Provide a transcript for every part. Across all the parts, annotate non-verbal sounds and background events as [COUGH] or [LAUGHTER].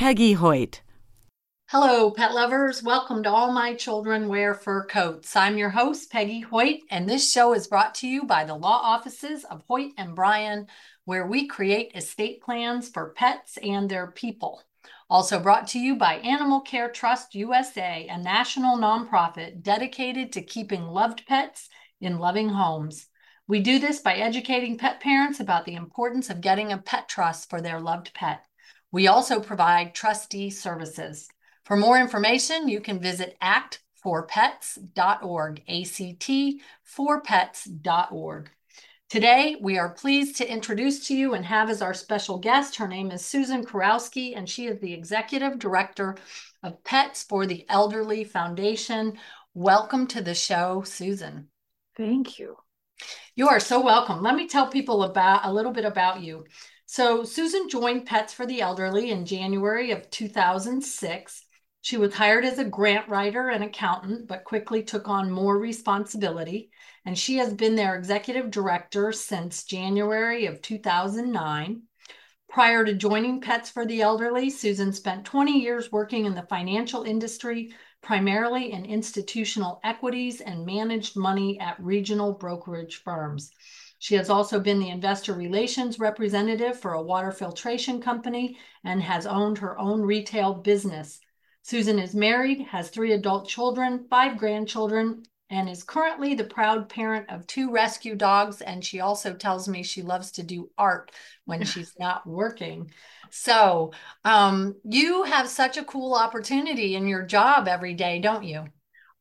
Peggy Hoyt. Hello, pet lovers. Welcome to All My Children Wear Fur Coats. I'm your host, Peggy Hoyt, and this show is brought to you by the law offices of Hoyt and Bryan, where we create estate plans for pets and their people. Also brought to you by Animal Care Trust USA, a national nonprofit dedicated to keeping loved pets in loving homes. We do this by educating pet parents about the importance of getting a pet trust for their loved pet. We also provide trustee services. For more information, you can visit act4pets.org, act4pets.org. Today, we are pleased to introduce to you and have as our special guest, her name is Susan Kurowski, and she is the Executive Director of Pets for the Elderly Foundation. Welcome to the show, Susan. Thank you. You are so welcome. Let me tell people about a little bit about you. So, Susan joined Pets for the Elderly in January of 2006. She was hired as a grant writer and accountant, but quickly took on more responsibility. And she has been their executive director since January of 2009. Prior to joining Pets for the Elderly, Susan spent 20 years working in the financial industry, primarily in institutional equities and managed money at regional brokerage firms. She has also been the investor relations representative for a water filtration company and has owned her own retail business. Susan is married, has three adult children, five grandchildren, and is currently the proud parent of two rescue dogs. And she also tells me she loves to do art when [LAUGHS] she's not working. So um, you have such a cool opportunity in your job every day, don't you?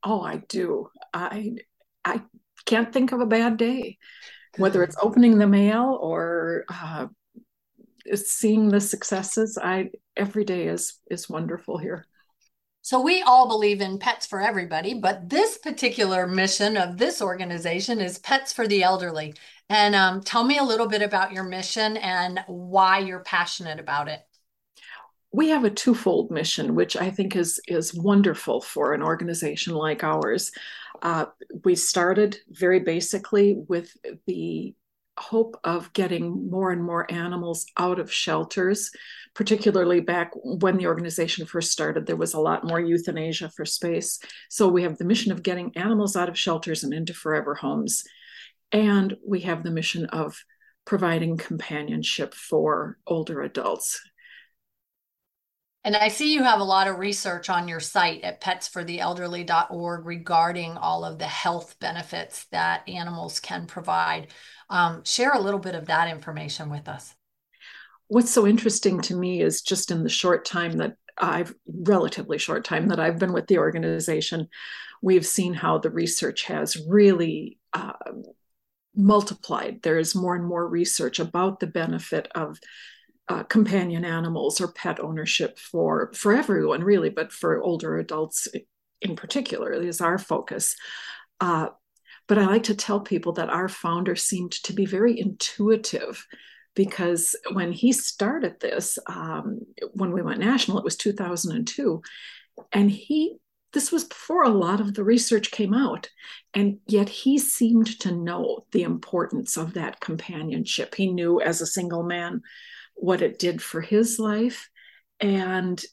Oh, I do. I I can't think of a bad day, whether it's opening the mail or uh, seeing the successes. I every day is is wonderful here. So we all believe in pets for everybody, but this particular mission of this organization is Pets for the Elderly. And um, tell me a little bit about your mission and why you're passionate about it. We have a twofold mission, which I think is is wonderful for an organization like ours. Uh, we started very basically with the hope of getting more and more animals out of shelters, particularly back when the organization first started, there was a lot more euthanasia for space. So we have the mission of getting animals out of shelters and into forever homes. And we have the mission of providing companionship for older adults. And I see you have a lot of research on your site at petsfortheelderly.org regarding all of the health benefits that animals can provide. Um, share a little bit of that information with us. What's so interesting to me is just in the short time that I've relatively short time that I've been with the organization, we've seen how the research has really uh, multiplied. There is more and more research about the benefit of uh, companion animals or pet ownership for for everyone, really, but for older adults in particular is our focus. Uh, but I like to tell people that our founder seemed to be very intuitive because when he started this, um, when we went national, it was 2002. And he, this was before a lot of the research came out. And yet he seemed to know the importance of that companionship. He knew as a single man what it did for his life. And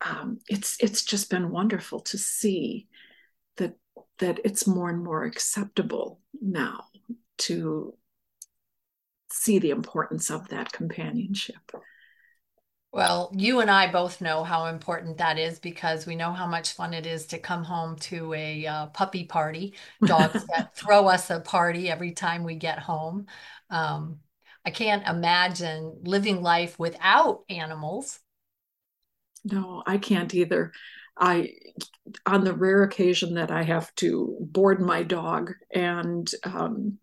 um, it's it's just been wonderful to see that that it's more and more acceptable now to see the importance of that companionship. Well, you and I both know how important that is because we know how much fun it is to come home to a uh, puppy party. Dogs [LAUGHS] that throw us a party every time we get home. Um, I can't imagine living life without animals. No, I can't either. I, on the rare occasion that I have to board my dog and um,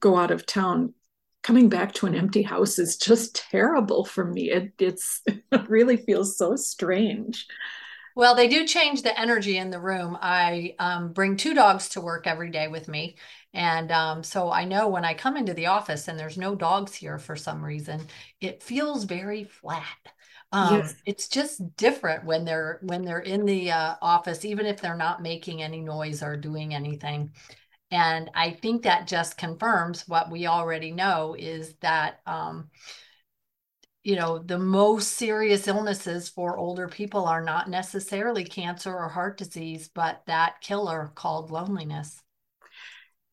go out of town, coming back to an empty house is just terrible for me. It it's [LAUGHS] it really feels so strange. Well, they do change the energy in the room. I um, bring two dogs to work every day with me. And um, so I know when I come into the office and there's no dogs here for some reason, it feels very flat. Um, yes. It's just different when they're when they're in the uh, office, even if they're not making any noise or doing anything. And I think that just confirms what we already know is that um, you know, the most serious illnesses for older people are not necessarily cancer or heart disease, but that killer called loneliness.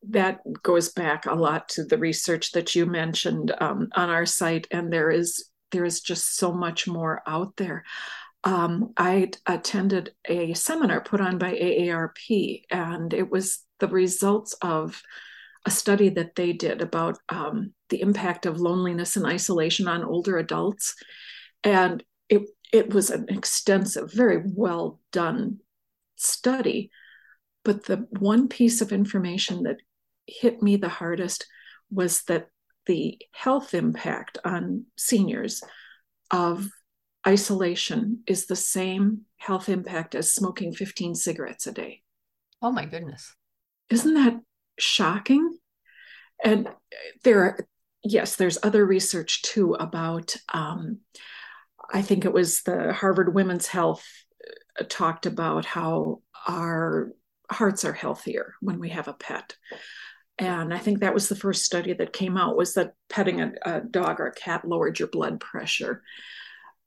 That goes back a lot to the research that you mentioned um, on our site, and there is there is just so much more out there. Um, I attended a seminar put on by AARP, and it was the results of a study that they did about um, the impact of loneliness and isolation on older adults. And it, it was an extensive, very well done study. But the one piece of information that hit me the hardest was that the health impact on seniors of isolation is the same health impact as smoking 15 cigarettes a day. Oh my goodness. Isn't that shocking? And there are, yes, there's other research too about, um, I think it was the Harvard Women's Health uh, talked about how our hearts are healthier when we have a pet. And I think that was the first study that came out was that petting a, a dog or a cat lowered your blood pressure.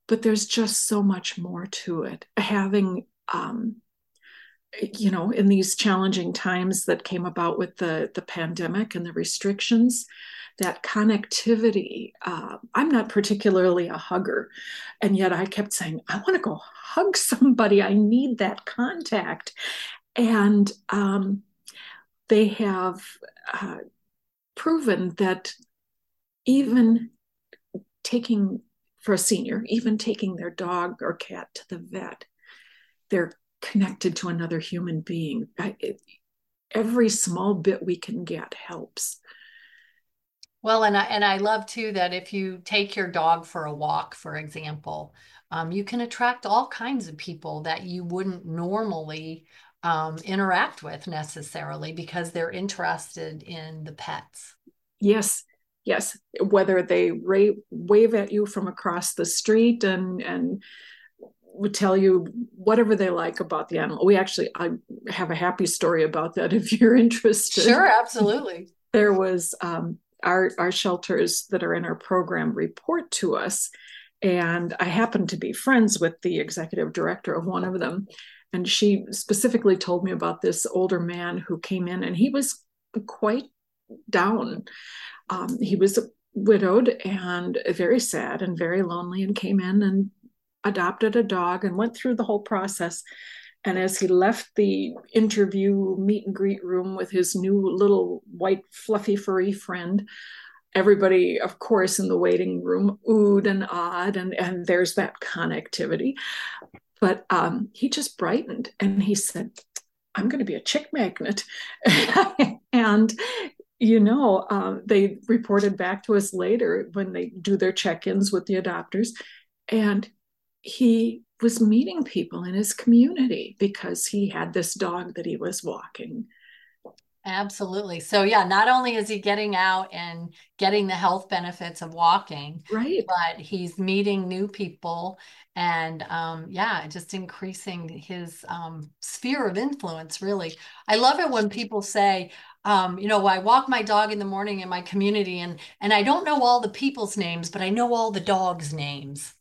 But there's just so much more to it. Having um, you know in these challenging times that came about with the the pandemic and the restrictions that connectivity uh, i'm not particularly a hugger and yet i kept saying i want to go hug [LAUGHS] somebody. I need that contact. And um, they have uh, proven that even taking for a senior even taking their dog or cat to the vet they're connected to another human being. I, it, every small bit we can get helps. Well, and I and I love too that if you take your dog for a walk, for example, um, you can attract all kinds of people that you wouldn't normally um, interact with necessarily because they're interested in the pets. Yes, yes. Whether they ra- wave at you from across the street and and would tell you whatever they like about the animal. We actually I have a happy story about that if you're interested. Sure, [LAUGHS] absolutely. There was um, our our shelters that are in our program report to us, and I happen to be friends with the executive director of one of them, and she specifically told me about this older man who came in, and he was quite down. Um, he was widowed and very sad and very lonely, and came in and adopted a dog and went through the whole process. And as he left the interview meet and greet room with his new little white, fluffy, furry friend, everybody, of course, in the waiting room oohed and awed, and, and there's that connectivity. But um, he just brightened and he said, I'm going to be a chick magnet. [LAUGHS] and you know, uh, they reported back to us later when they do their check ins with the adopters. And he was meeting people in his community because he had this dog that he was walking. Absolutely. So yeah, not only is he getting out and getting the health benefits of walking, right, but he's meeting new people and um, yeah, just increasing his um, sphere of influence. Really, I love it when people say, um, you know, I walk my dog in the morning in my community, and and I don't know all the people's names, but I know all the dogs' names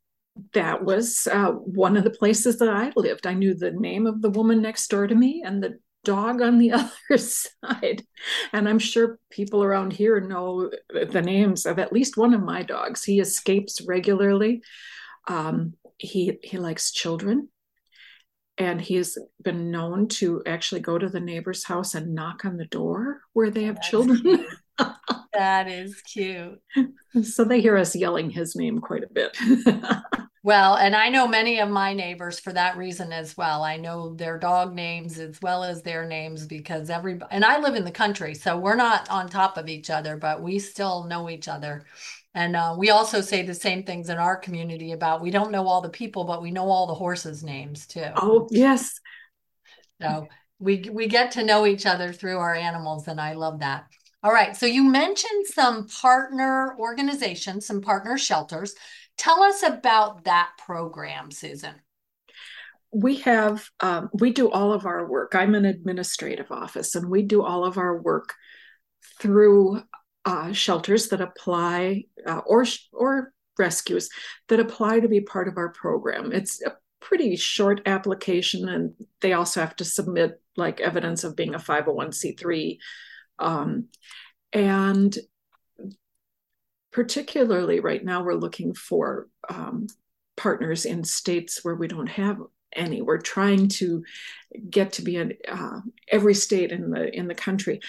that was uh, one of the places that I lived. I knew the name of the woman next door to me and the dog on the [LAUGHS] other side. And I'm sure people around here know the names of at least one of my dogs. He escapes regularly. Um, he he likes children, and he's been known to actually go to the neighbor's house and knock on the door where they have That's children. [LAUGHS] that is cute. so they hear us yelling his name quite a bit. [LAUGHS] Well, and I know many of my neighbors for that reason as well. I know their dog names as well as their names because every and I live in the country, so we're not on top of each other, but we still know each other. And uh, we also say the same things in our community about we don't know all the people, but we know all the horses' names too. Oh, yes. So we we get to know each other through our animals, and I love that. All right. So you mentioned some partner organizations, some partner shelters. Tell us about that program, Susan. We have, um, we do all of our work. I'm an administrative office, and we do all of our work through uh, shelters that apply uh, or or rescues that apply to be part of our program. It's a pretty short application, and they also have to submit like evidence of being a 501c3. Um, and particularly right now, we're looking for um, partners in states where we don't have any. We're trying to get to be in uh, every state in the in the country,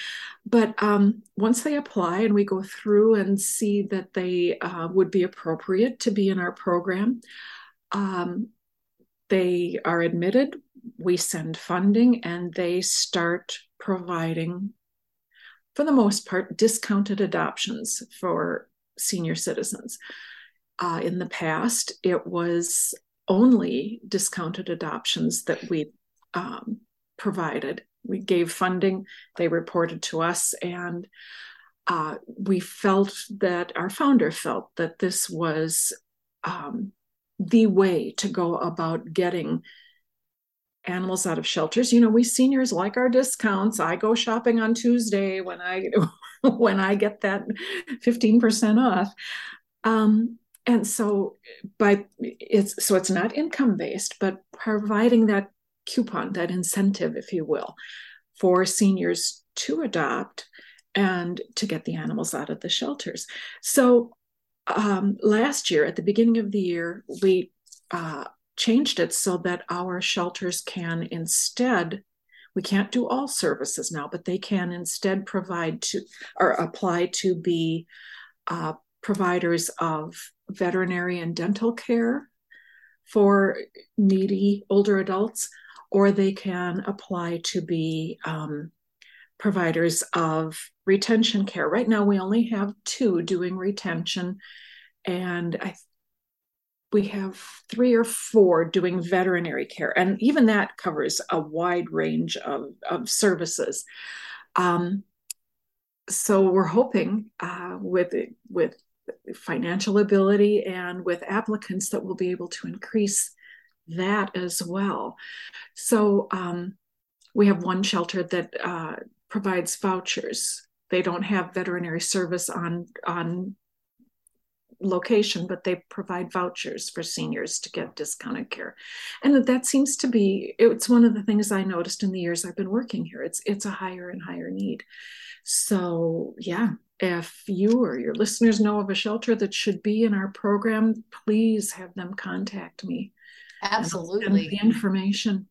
but um, once they apply and we go through and see that they uh, would be appropriate to be in our program, um, they are admitted. We send funding, and they start providing, for the most part, discounted adoptions for senior citizens. Uh, in the past, it was only discounted adoptions that we um, provided. We gave funding, they reported to us, and uh, we felt that our founder felt that this was um, the way to go about getting animals out of shelters. You know, we seniors like our discounts. I go shopping on Tuesday when I [LAUGHS] when I get that 15% off. Um, and so by it's so it's not income based, but providing that coupon, that incentive, if you will, for seniors to adopt and to get the animals out of the shelters. So um, last year, at the beginning of the year, we uh, changed it so that our shelters can instead we can't do all services now, but they can instead provide to or apply to be uh, providers of veterinary and dental care for needy older adults, or they can apply to be um, providers of retention care. Right now, we only have two doing retention, and I we have three or four doing veterinary care, and even that covers a wide range of, of services. Um, so we're hoping uh, with with financial ability and with applicants that we'll be able to increase that as well. So um, we have one shelter that uh, provides vouchers. They don't have veterinary service on on location, but they provide vouchers for seniors to get discounted care. And that seems to be it's one of the things I noticed in the years I've been working here. It's it's a higher and higher need. So yeah, if you or your listeners know of a shelter that should be in our program, please have them contact me. Absolutely. The information.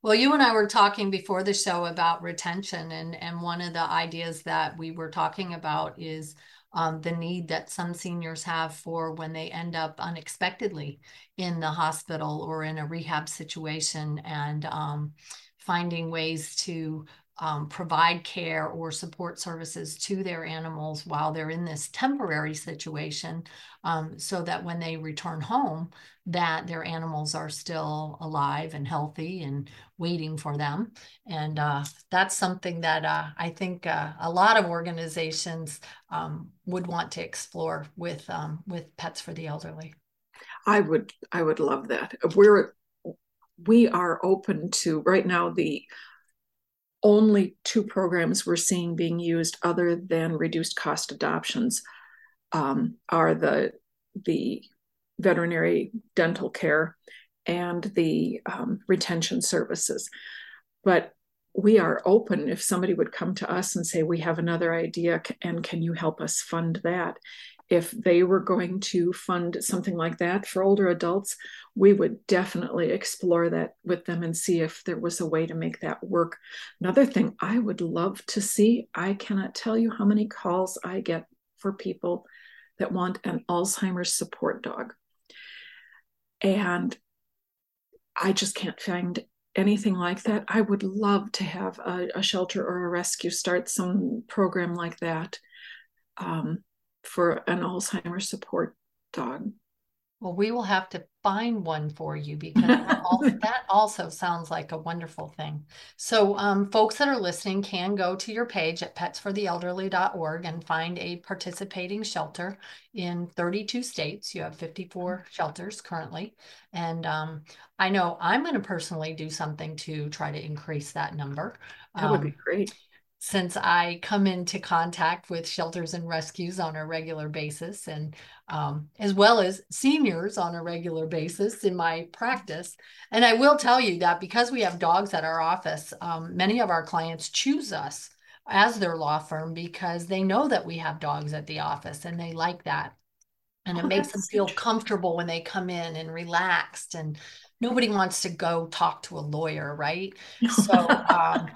Well, you and I were talking before the show about retention, and, and one of the ideas that we were talking about is um, the need that some seniors have for when they end up unexpectedly in the hospital or in a rehab situation and um, finding ways to um, provide care or support services to their animals while they're in this temporary situation um, so that when they return home that their animals are still alive and healthy and waiting for them. And uh, that's something that uh, i think uh, a lot of organizations um, would want to explore with um, with pets for the elderly. I would i would love that. We're we are open to right now the only two programs we're seeing being used other than reduced cost adoptions um, are the the veterinary dental care and the um, retention services. But we are open. If somebody would come to us and say we have another idea and can you help us fund that if they were going to fund something like that for older adults, we would definitely explore that with them and see if there was a way to make that work. Another thing I would love to see, I cannot tell you how many calls I get for people that want an Alzheimer's support dog. And I just can't find anything like that. I would love to have a, a shelter or a rescue start some program like that um, for an Alzheimer's support dog. Well, we will have to find one for you because that, [LAUGHS] also, that also sounds like a wonderful thing. So, um, folks that are listening can go to your page at petsfortheelderly.org and find a participating shelter in 32 states. You have 54 shelters currently. And um, I know I'm going to personally do something to try to increase that number. That would be um, great since I come into contact with shelters and rescues on a regular basis, and um, as well as seniors on a regular basis in my practice. And I will tell you that because we have dogs at our office, um, many of our clients choose us as their law firm because they know that we have dogs at the office and they like that. And it oh, makes them feel comfortable when they come in and relaxed and nobody wants to go talk to a lawyer, right? So, [LAUGHS] um,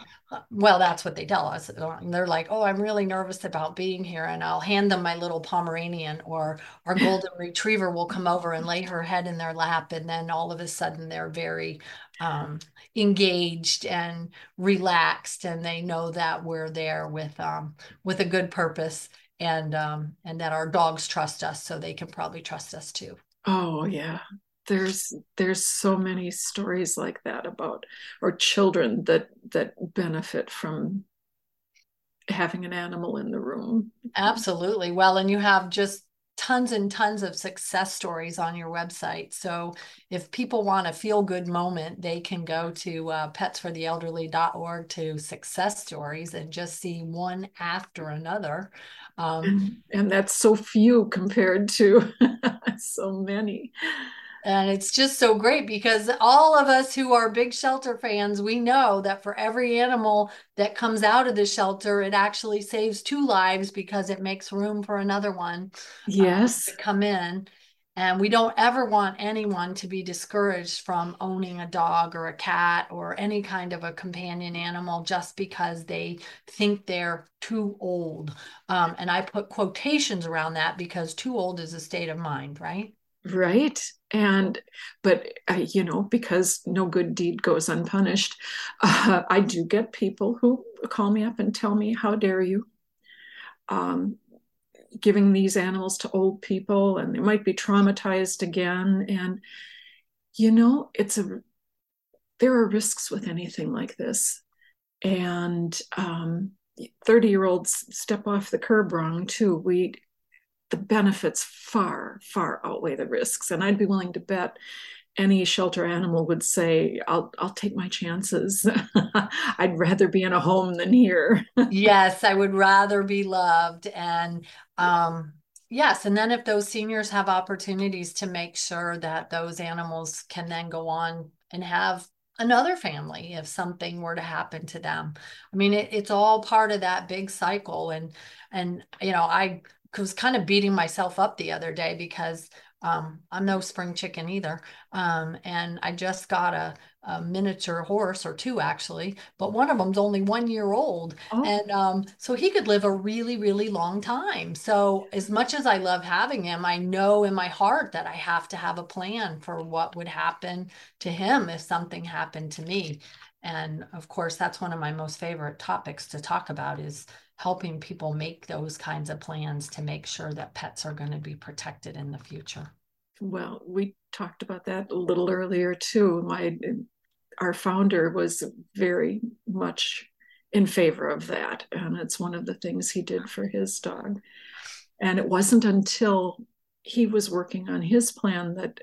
well, that's what they tell us. They're like, oh, I'm really nervous about being here. And I'll hand them my little Pomeranian or our [LAUGHS] golden retriever will come over and lay her head in their lap. And then all of a sudden they're very um, engaged and relaxed. And they know that we're there with, um, with a good purpose and, um, and that our dogs trust us. So they can probably trust us too. Oh, yeah there's there's so many stories like that about or children that that benefit from having an animal in the room. Absolutely. Well and you have just tons and tons of success stories on your website. So if people want a feel good moment they can go to uh, petsfortheelderly.org to success stories and just see one after another. Um, and, and that's so few compared to [LAUGHS] so many and it's just so great because all of us who are big shelter fans, we know that for every animal that comes out of the shelter, it actually saves two lives because it makes room for another one. Um, yes. to come in. And we don't ever want anyone to be discouraged from owning a dog or a cat or any kind of a companion animal just because they think they're too old. Um, and I put quotations around that because too old is a state of mind, right? Right. And but uh, you know because no good deed goes unpunished uh, [LAUGHS] i do get people who call me up and tell me how dare you? Um, giving these animals to old people and they might be traumatized again. And you know it's a there are risks with anything like this. And um, 30 year olds step off the curb wrong too. We the benefits far, far outweigh the risks. And I'd be willing to bet any shelter animal would say, I'll I'll take my chances. [LAUGHS] I'd rather be in a home than here. [LAUGHS] yes, I would rather be loved. And um yes, and then if those seniors have opportunities to make sure that those animals can then go on and have another family if something were to happen to them. I mean, it, it's all part of that big cycle. And and you know, I was kind of beating myself up the other day because um, I'm no spring chicken either. Um, and I just got a, a, miniature horse or two actually, but one of them's only one year old. Oh. And um, so he could live a really, really long time. So, as much as I love having him, I know in my heart that I have to have a plan for what would happen to him if something happened to me. And of course, that's one of my most favorite topics to talk about is helping people make those kinds of plans to make sure that pets are going to be protected in the future. Well, we talked about that a little earlier too. My our founder was very much in favor of that, and it's one of the things he did for his dog. And it wasn't until he was working on his plan that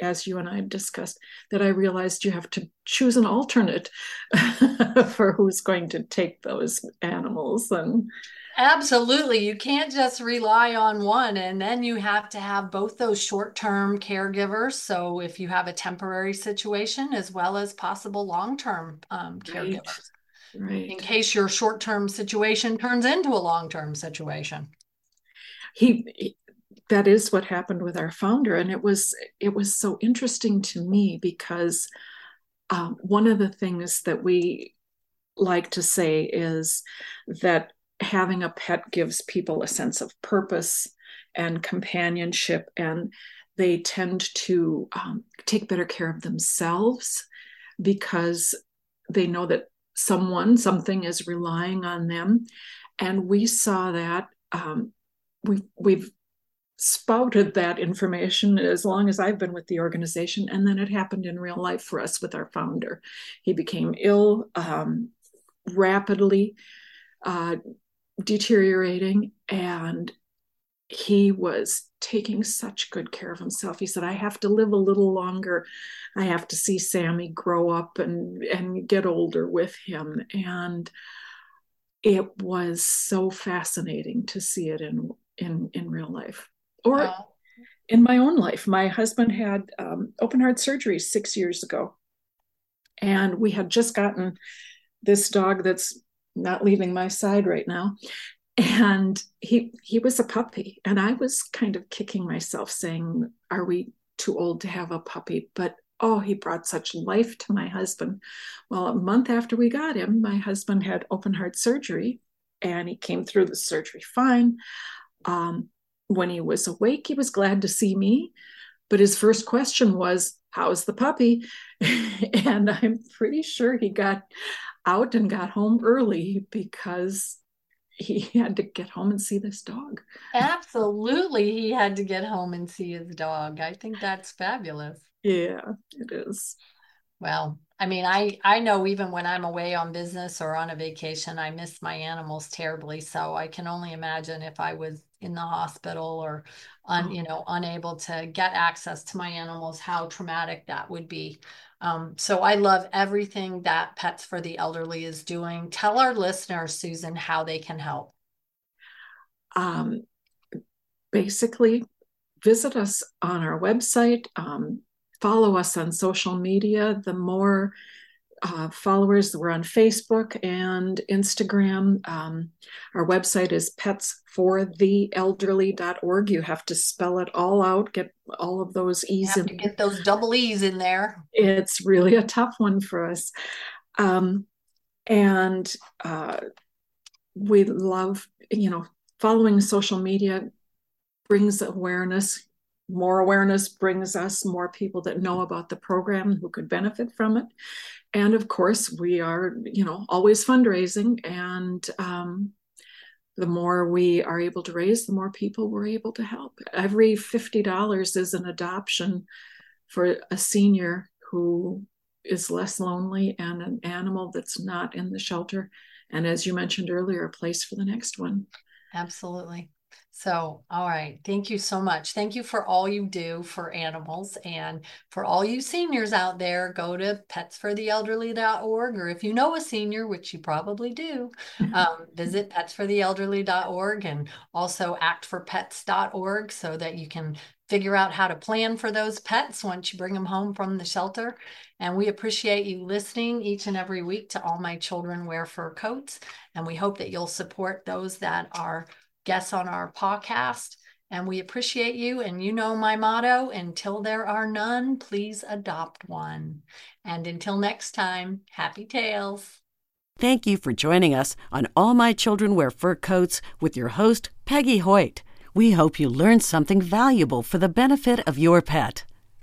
as you and I discussed, that I realized you have to choose an alternate [LAUGHS] for who's going to take those animals. And absolutely, you can't just rely on one, and then you have to have both those short-term caregivers. So if you have a temporary situation, as well as possible long-term um, caregivers, right. right. in case your short-term situation turns into a long-term situation. He, that is what happened with our founder and it was it was so interesting to me because um, one of the things that we like to say is that having a pet gives people a sense of purpose and companionship and they tend to um, take better care of themselves because they know that someone, something is relying on them. And we saw that um, we, we've spouted that information as long as I've been with the organization. And then it happened in real life for us with our founder. He became ill um, rapidly, uh, deteriorating, and he was taking such good care of himself. He said, I have to live a little longer. I have to see Sammy grow up and, and get older with him. And it was so fascinating to see it in in in real life or wow. in my own life my husband had um, open heart surgery six years ago. And we had just gotten this dog that's not leaving my side right now. And he he was a puppy. And i was kind of kicking myself saying are we too old to have a puppy? But oh he brought such life to my husband. Well a month after we got him my husband had open heart surgery and he came through the surgery fine. Um, when he was awake he was glad to see me but his first question was how's the puppy [LAUGHS] and i'm pretty sure he got out and got home early because he had to get home and see this dog. Absolutely. He had to get home and see his dog. I think that's fabulous. Yeah, it is. Well, I mean, I I know even when I'm away on business or on a vacation, I miss my animals terribly. So I can only imagine if I was in the hospital or un, oh. you know unable to get access to my animals, how traumatic that would be. Um, so I love everything that Pets for the Elderly is doing. Tell our listeners, Susan, how they can help. Um, basically, visit us on our website, um, follow us on social media. The more uh, followers. We're on Facebook and Instagram. Um, our website is petsfortheelderly.org. You have to spell it all out, get all of those E's in. Get those double E's in there. It's really a tough one for us. Um, and uh, we love, you know, following social media brings awareness more awareness brings us more people that know about the program who could benefit from it. And of course we are you know always fundraising and um, the more we are able to raise the more people we're able to help. Every $50 is an adoption for a senior who is less lonely and an animal that's not in the shelter and as you mentioned earlier a place for the next one. Absolutely so, all right. Thank you so much. Thank you for all you do for animals. And for all you seniors out there, go to petsfortheelderly.org. Or if you know a senior, which you probably do, [LAUGHS] um, visit petsfortheelderly.org and also actforpets.org so that you can figure out how to plan for those pets once you bring them home from the shelter. And we appreciate you listening each and every week to All My Children Wear Fur Coats. And we hope that you'll support those that are guests on our podcast. And we appreciate you. And you know my motto until there are none, please adopt one. And until next time, happy tales. Thank you for joining us on All My Children Wear Fur Coats with your host, Peggy Hoyt. We hope you learned something valuable for the benefit of your pet.